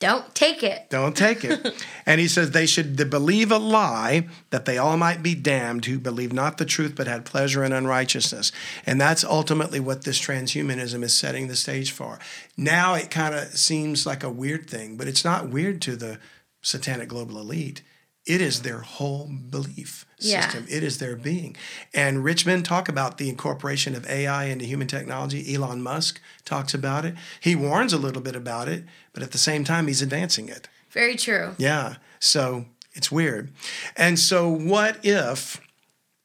Don't take it. Don't take it. and he says they should believe a lie that they all might be damned who believe not the truth but had pleasure in unrighteousness. And that's ultimately what this transhumanism is setting the stage for. Now it kind of seems like a weird thing, but it's not weird to the satanic global elite. It is their whole belief Yeah. system. It is their being. And rich men talk about the incorporation of AI into human technology. Elon Musk talks about it. He warns a little bit about it, but at the same time, he's advancing it. Very true. Yeah. So it's weird. And so, what if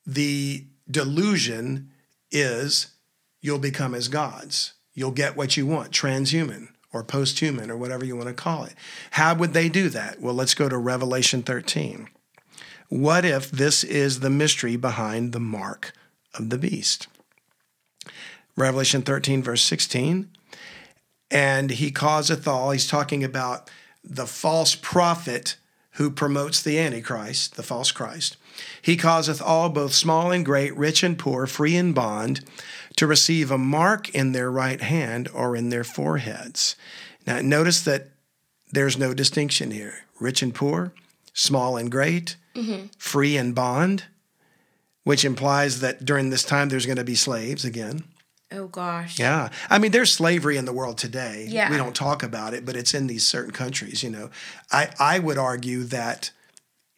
the delusion is you'll become as gods? You'll get what you want, transhuman or posthuman or whatever you want to call it. How would they do that? Well, let's go to Revelation 13. What if this is the mystery behind the mark of the beast? Revelation 13, verse 16 and he causeth all. He's talking about the false prophet who promotes the Antichrist, the false Christ. He causeth all, both small and great, rich and poor, free and bond, to receive a mark in their right hand or in their foreheads. Now, notice that there's no distinction here rich and poor, small and great, free and bond, which implies that during this time there's going to be slaves again. Oh gosh. Yeah. I mean, there's slavery in the world today. Yeah. We don't talk about it, but it's in these certain countries, you know. I, I would argue that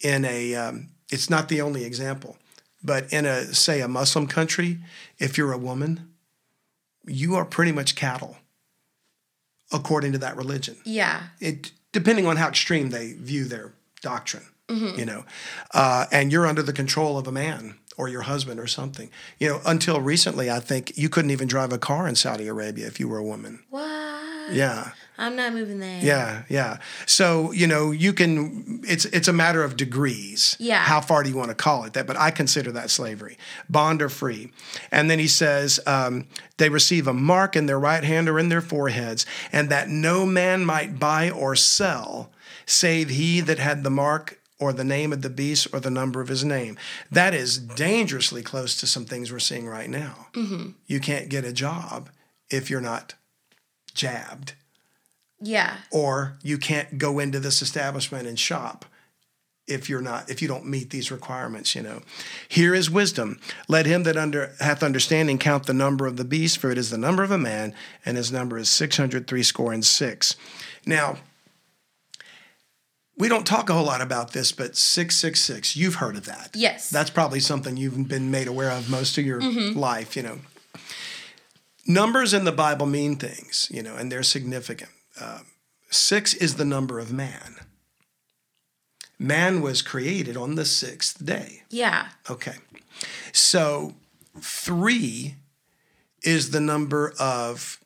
in a, um, it's not the only example, but in a, say, a Muslim country, if you're a woman, you are pretty much cattle according to that religion. Yeah. It, depending on how extreme they view their doctrine, Mm-hmm. you know, uh, and you're under the control of a man or your husband or something. You know, until recently, I think you couldn't even drive a car in Saudi Arabia if you were a woman. What? Yeah, I'm not moving there. yeah, yeah. So you know, you can. It's it's a matter of degrees. Yeah. How far do you want to call it that? But I consider that slavery, bond or free. And then he says um, they receive a mark in their right hand or in their foreheads, and that no man might buy or sell, save he that had the mark or the name of the beast or the number of his name. That is dangerously close to some things we're seeing right now. You can't get a job if you're not jabbed Yeah. or you can't go into this establishment and shop if you're not if you don't meet these requirements you know here is wisdom let him that under hath understanding count the number of the beast for it is the number of a man and his number is 603 score and six now we don't talk a whole lot about this but 666 you've heard of that Yes. that's probably something you've been made aware of most of your mm-hmm. life, you know. Numbers in the Bible mean things, you know, and they're significant. Six is the number of man. Man was created on the sixth day. yeah. Okay. So three is the number of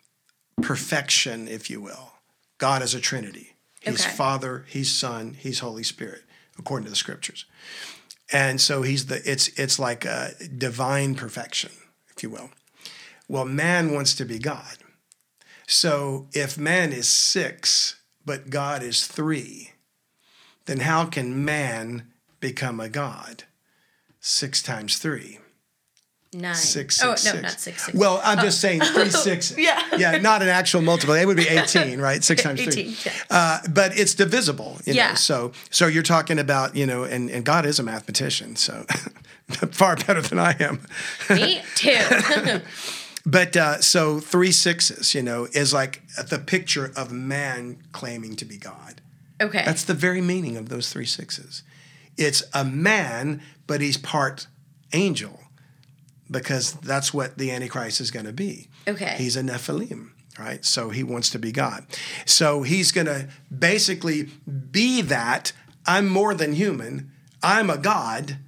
perfection, if you will. God is a Trinity. He's Okay. Father, He's Son, He's Holy Spirit, according to the scriptures. and so he's the it's it's like a divine perfection, if you will. Well, man wants to be God. So if man is six, but God is three, then how can man become a God? Six times three. Nine. Six, oh, six, no, six. not six, six. Well, I'm just saying three sixes. Yeah. Yeah, not an actual multiple. It would be 18, right? Six times 18, three. yeah. Uh, but it's divisible. You Yeah. Know? So so you're talking about, you know, and, and God is a mathematician, so far better than I am. Me too. But uh, so three sixes, you know, is like the picture of man claiming to be God. okay. That's the very meaning of those three sixes. It's a man, but he's part angel because that's what the Antichrist is going to be. Okay. He's a Nephilim, right? So he wants to be God. So he's going to basically be that I'm more than human, I'm a God,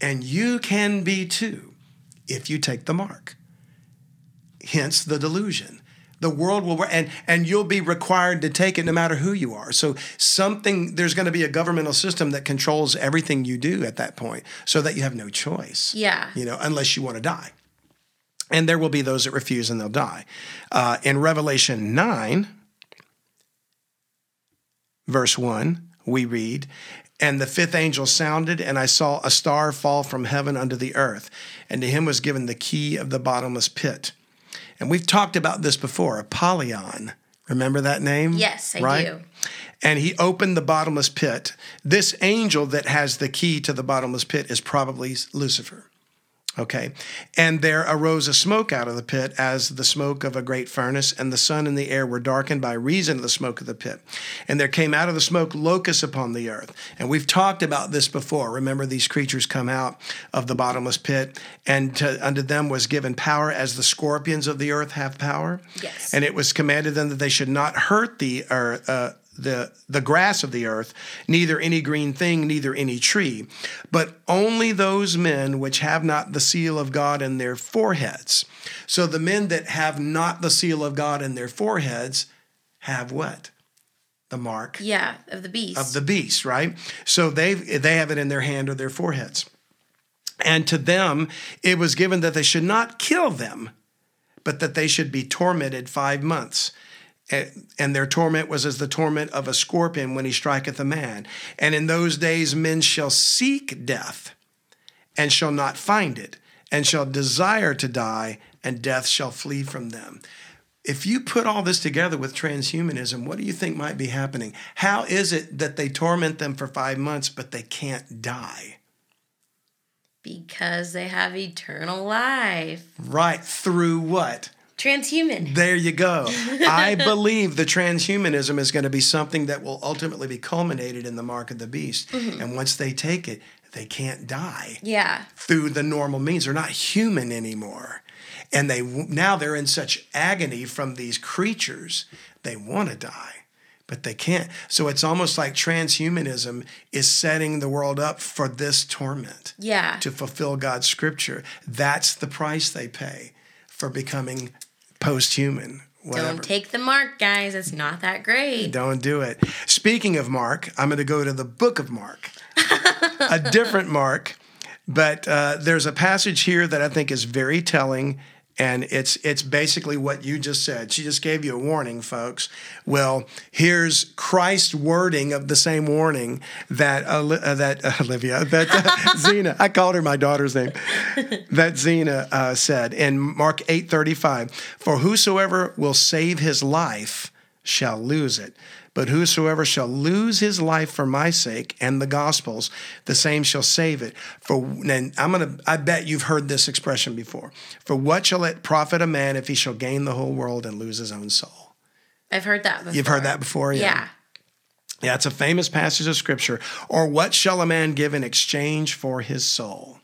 and you can be too if you take the mark. Hence the delusion. The world will and and you'll be required to take it no matter who you are. So something there's going to be a governmental system that controls everything you do at that point so that you have no choice yeah. you know, unless you want to die. And there will be those that refuse and they'll die. Uh, in Revelation 9, verse 1, we read, And the fifth angel sounded, and I saw a star fall from heaven unto the earth, and to him was given the key of the bottomless pit. And we've talked about this before, Apollyon. Remember that name? Yes, I right? do. And he opened the bottomless pit. This angel that has the key to the bottomless pit is probably Lucifer. Okay. And there arose a smoke out of the pit as the smoke of a great furnace, and the sun and the air were darkened by reason of the smoke of the pit. And there came out of the smoke locusts upon the earth. And we've talked about this before. Remember, these creatures come out of the bottomless pit, and to, unto them was given power as the scorpions of the earth have power. Yes. And it was commanded them that they should not hurt the earth. Uh, the the grass of the earth, neither any green thing, neither any tree, but only those men which have not the seal of God in their foreheads. So the men that have not the seal of God in their foreheads have what? The mark Yeah, of the beast. of the beast, right? So they they have it in their hand or their foreheads. And to them it was given that they should not kill them, but that they should be tormented five months. And their torment was as the torment of a scorpion when he striketh a man. And in those days men shall seek death and shall not find it, and shall desire to die, and death shall flee from them. If you put all this together with transhumanism, what do you think might be happening? How is it that they torment them for five months, but they can't die? because they have eternal life. Right through what? Transhuman. There you go. I believe the transhumanism is going to be something that will ultimately be culminated in the mark of the beast. Mm-hmm. And once they take it, they can't die Yeah. through the normal means. They're not human anymore. And they now they're in such agony from these creatures, they want to die, but they can't. So it's almost like transhumanism is setting the world up for this torment Yeah. to fulfill God's scripture. That's the price they pay for becoming post-human. Whatever. Don't take the mark, guys. It's not that great. Don't do it. Speaking of Mark, I'm going to go to the book of Mark, a different Mark, but uh, there's a passage here that I think is very telling, and it's it's basically what you just said. She just gave you a warning, folks. Well, here's Christ's wording of the same warning that uh, that Olivia, that uh, Zena, I called her my daughter's name, that Zena uh, said in Mark 8:35, "For whosoever will save his life." shall lose it. But whosoever shall lose his life for my sake and the gospel's, the same shall save it. For and I'm gonna I bet you've heard this expression before. For what shall it profit a man if he shall gain the whole world and lose his own soul? I've heard that before. You've heard that before, Yeah. Yeah, it's a famous passage of scripture. Or what shall a man give in exchange for his soul?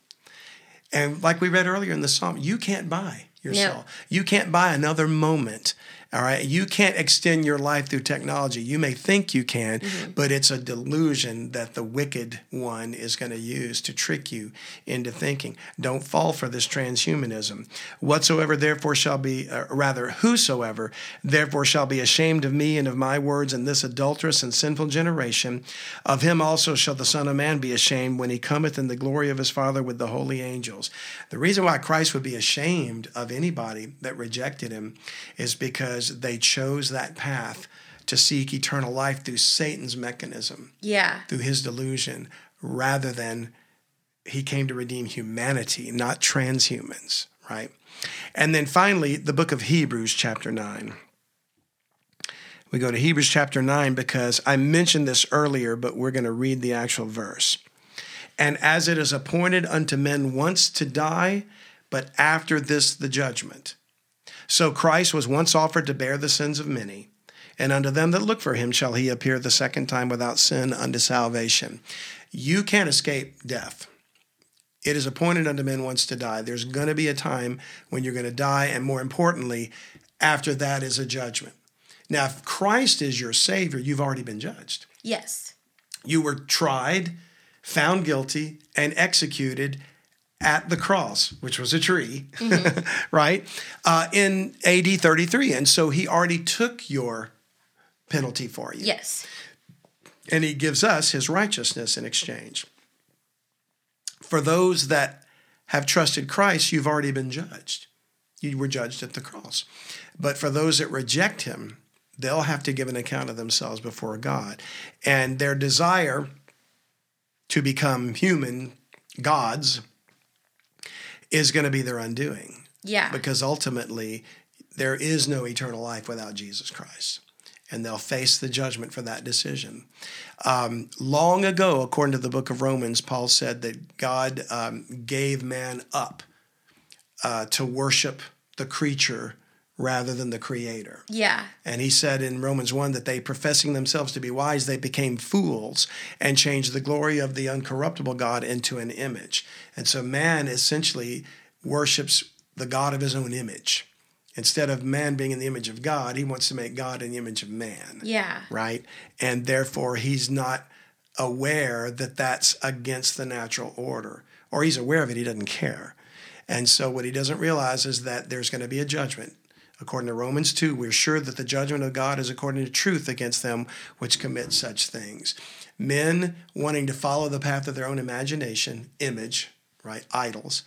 And like we read earlier in the psalm, you can't buy your No. soul. You can't buy another moment All right. You can't extend your life through technology. You may think you can, mm-hmm. but it's a delusion that the wicked one is going to use to trick you into thinking. Don't fall for this transhumanism. Whatsoever therefore shall be, uh, rather, whosoever therefore shall be ashamed of me and of my words in this adulterous and sinful generation, of him also shall the Son of Man be ashamed when he cometh in the glory of his Father with the holy angels. The reason why Christ would be ashamed of anybody that rejected him is because because they chose that path to seek eternal life through Satan's mechanism. Yeah. Through his delusion, rather than he came to redeem humanity, not transhumans, right? And then finally, the book of Hebrews, chapter 9. We go to Hebrews chapter 9 because I mentioned this earlier, but we're going to read the actual verse. And as it is appointed unto men once to die, but after this the judgment. So Christ was once offered to bear the sins of many, and unto them that look for him shall he appear the second time without sin unto salvation. You can't escape death. It is appointed unto men once to die. There's going to be a time when you're going to die, and more importantly, after that is a judgment. Now, if Christ is your Savior, you've already been judged. Yes. You were tried, found guilty, and executed at the cross, which was a tree, mm-hmm. right, uh, in AD 33. And so he already took your penalty for you. Yes. And he gives us his righteousness in exchange. For those that have trusted Christ, you've already been judged. You were judged at the cross. But for those that reject him, they'll have to give an account of themselves before God. And their desire to become human gods is going to be their undoing. Yeah. Because ultimately, there is no eternal life without Jesus Christ. And they'll face the judgment for that decision. Um, long ago, according to the book of Romans, Paul said that God um, gave man up uh, to worship the creature rather than the creator. Yeah. And he said in Romans 1 that they, professing themselves to be wise, they became fools and changed the glory of the uncorruptible God into an image. And so man essentially worships the God of his own image. Instead of man being in the image of God, he wants to make God in the image of man. Yeah. Right? And therefore, he's not aware that that's against the natural order. Or he's aware of it, he doesn't care. And so, what he doesn't realize is that there's going to be a judgment According to Romans 2, we're sure that the judgment of God is according to truth against them which commit such things. Men wanting to follow the path of their own imagination, image, right, idols,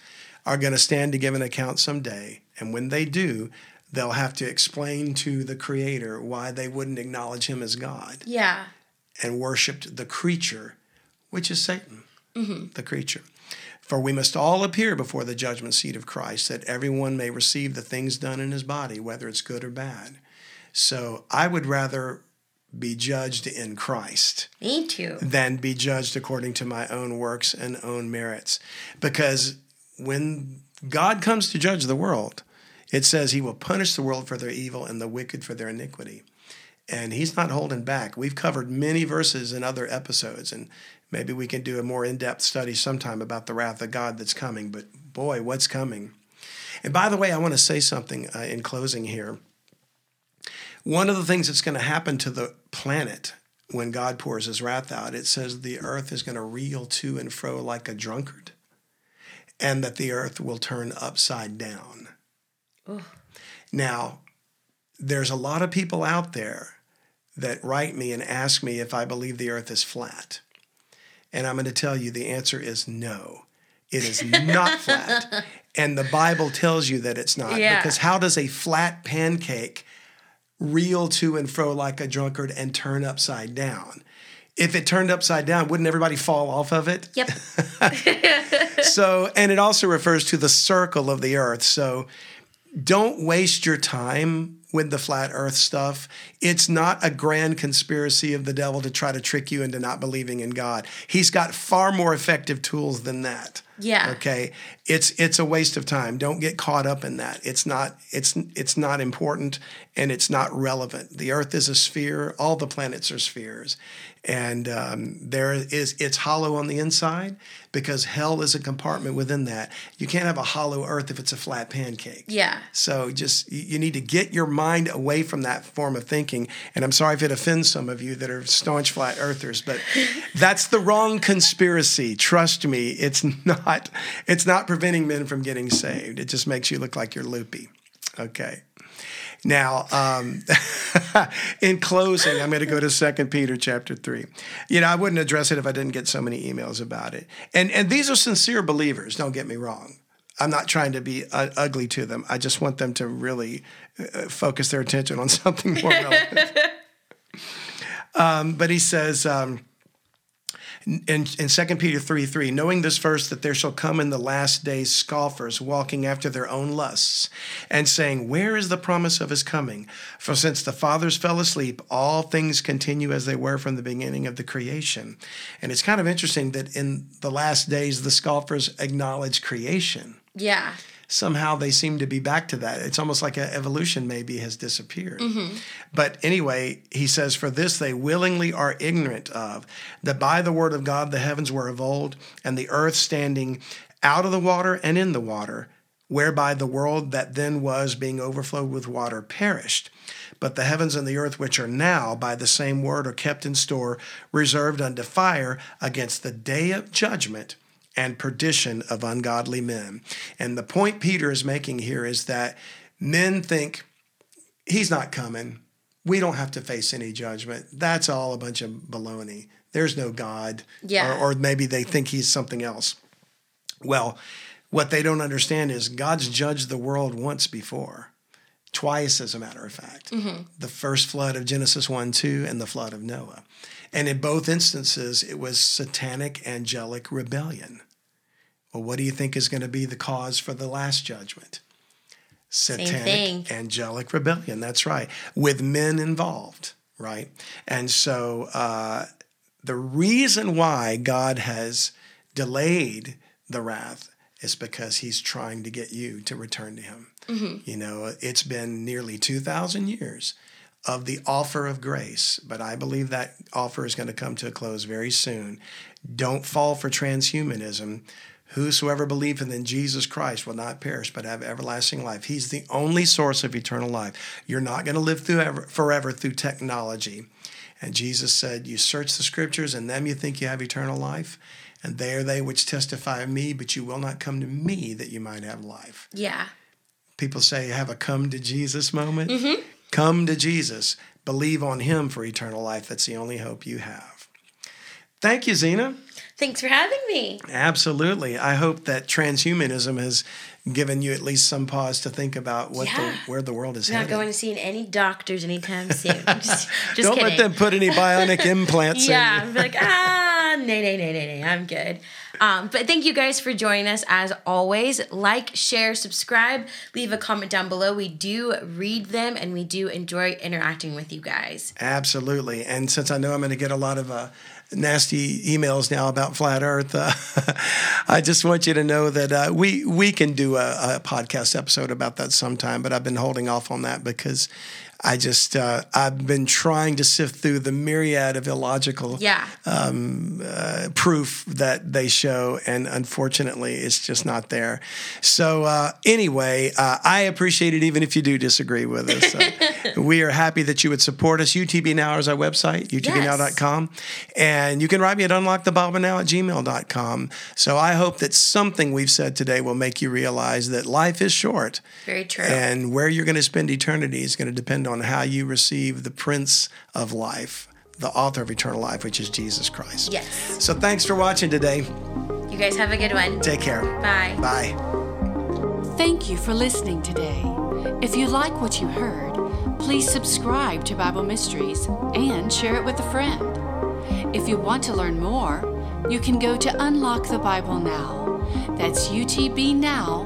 are going to stand to give an account someday. And when they do, they'll have to explain to the Creator why they wouldn't acknowledge Him as God. Yeah. And worshiped the creature, which is Satan, mm-hmm. the creature. For we must all appear before the judgment seat of Christ, that everyone may receive the things done in his body, whether it's good or bad. So I would rather be judged in Christ. Me too. Than be judged according to my own works and own merits. Because when God comes to judge the world, it says he will punish the world for their evil and the wicked for their iniquity. And he's not holding back. We've covered many verses in other episodes, and Maybe we can do a more in depth study sometime about the wrath of God that's coming, but boy, what's coming? And by the way, I want to say something uh, in closing here. One of the things that's going to happen to the planet when God pours his wrath out, it says the earth is going to reel to and fro like a drunkard, and that the earth will turn upside down. Ugh. Now, there's a lot of people out there that write me and ask me if I believe the earth is flat. And I'm going to tell you the answer is no. It is not flat. And the Bible tells you that it's not. Yeah. Because how does a flat pancake reel to and fro like a drunkard and turn upside down? If it turned upside down, wouldn't everybody fall off of it? Yep. so, and it also refers to the circle of the earth. So, don't waste your time with the flat earth stuff. It's not a grand conspiracy of the devil to try to trick you into not believing in God. He's got far more effective tools than that. Yeah. Okay. It's it's a waste of time. Don't get caught up in that. It's not it's it's not important and it's not relevant. The Earth is a sphere. All the planets are spheres, and um, there is it's hollow on the inside because hell is a compartment within that. You can't have a hollow earth if it's a flat pancake. Yeah. So just you need to get your mind away from that form of thinking. And I'm sorry if it offends some of you that are staunch flat earthers, but that's the wrong conspiracy. Trust me, it's not it's not preventing men from getting saved. It just makes you look like you're loopy. Okay. Now, um, in closing, I'm going to go to Second Peter chapter three. You know, I wouldn't address it if I didn't get so many emails about it. And and these are sincere believers. Don't get me wrong. I'm not trying to be uh, ugly to them. I just want them to really uh, focus their attention on something more relevant. um, but he says. Um, in, in 2 Peter 3 3, knowing this first, that there shall come in the last days scoffers walking after their own lusts, and saying, Where is the promise of his coming? For since the fathers fell asleep, all things continue as they were from the beginning of the creation. And it's kind of interesting that in the last days, the scoffers acknowledge creation Yeah. Somehow they seem to be back to that. It's almost like a evolution maybe has disappeared. Mm-hmm. But anyway, he says, For this they willingly are ignorant of, that by the word of God the heavens were of old, and the earth standing out of the water and in the water, whereby the world that then was, being overflowed with water, perished. But the heavens and the earth, which are now by the same word, are kept in store, reserved unto fire against the day of judgment and perdition of ungodly men. And the point Peter is making here is that men think he's not coming. We don't have to face any judgment. That's all a bunch of baloney. There's no God. Yeah. Or, or maybe they think he's something else. Well, what they don't understand is God's judged the world once before, twice, as a matter of fact. Mm-hmm. The first flood of Genesis 1 2 and the flood of Noah. And in both instances, it was satanic angelic rebellion. Well, what do you think is going to be the cause for the last judgment? Satanic angelic rebellion. That's right. With men involved, right? And so uh, the reason why God has delayed the wrath is because he's trying to get you to return to him. You know, it's been nearly 2,000 years of the offer of grace, but I believe that offer is going to come to a close very soon. Don't fall for transhumanism. Whosoever believeth in Jesus Christ will not perish but have everlasting life. He's the only source of eternal life. You're not going to live through ever, forever through technology. And Jesus said, You search the scriptures, and them you think you have eternal life. And they are they which testify of me, but you will not come to me that you might have life. Yeah. People say, have a come to Jesus moment. Mm-hmm. Come to Jesus. Believe on him for eternal life. That's the only hope you have. Thank you, Zena. Thanks for having me. Absolutely. I hope that transhumanism has given you at least some pause to think about what Yeah. the where the world is I'm not headed. going to see any doctors anytime soon. just just Don't kidding. let them put any bionic implants in. yeah, in. I'm like, ah, nay, nay, nay, nay, nay, I'm good. Um, but thank you guys for joining us as always. Like, share, subscribe, leave a comment down below. We do read them and we do enjoy interacting with you guys. Absolutely. And since I know I'm going to get a lot of uh, nasty emails now about flat Earth, uh, I just want you to know that uh, we we can do a, a podcast episode about that sometime. But I've been holding off on that because I just uh, I've been trying to sift through the myriad of illogical Yeah. uh, proof that they show, and unfortunately, it's just not there. So, uh, anyway, uh, I appreciate it even if you do disagree with us. Uh, we are happy that you would support us. UTB Now is our website, utbnow.com. And you can write me at unlockthebiblenow at gmail.com. So, I hope that something we've said today will make you realize that life is short. Very true. And where you're going to spend eternity is going to depend on how you receive the Prince of Life, the author of eternal life, which is Jesus Christ. Yes. So thanks for watching today. You guys have a good one. Take care. Bye. Bye. Thank you for listening today. If you like what you heard, please subscribe to Bible Mysteries and share it with a friend. If you want to learn more, you can go to Unlock the Bible Now. That's utbnow.com.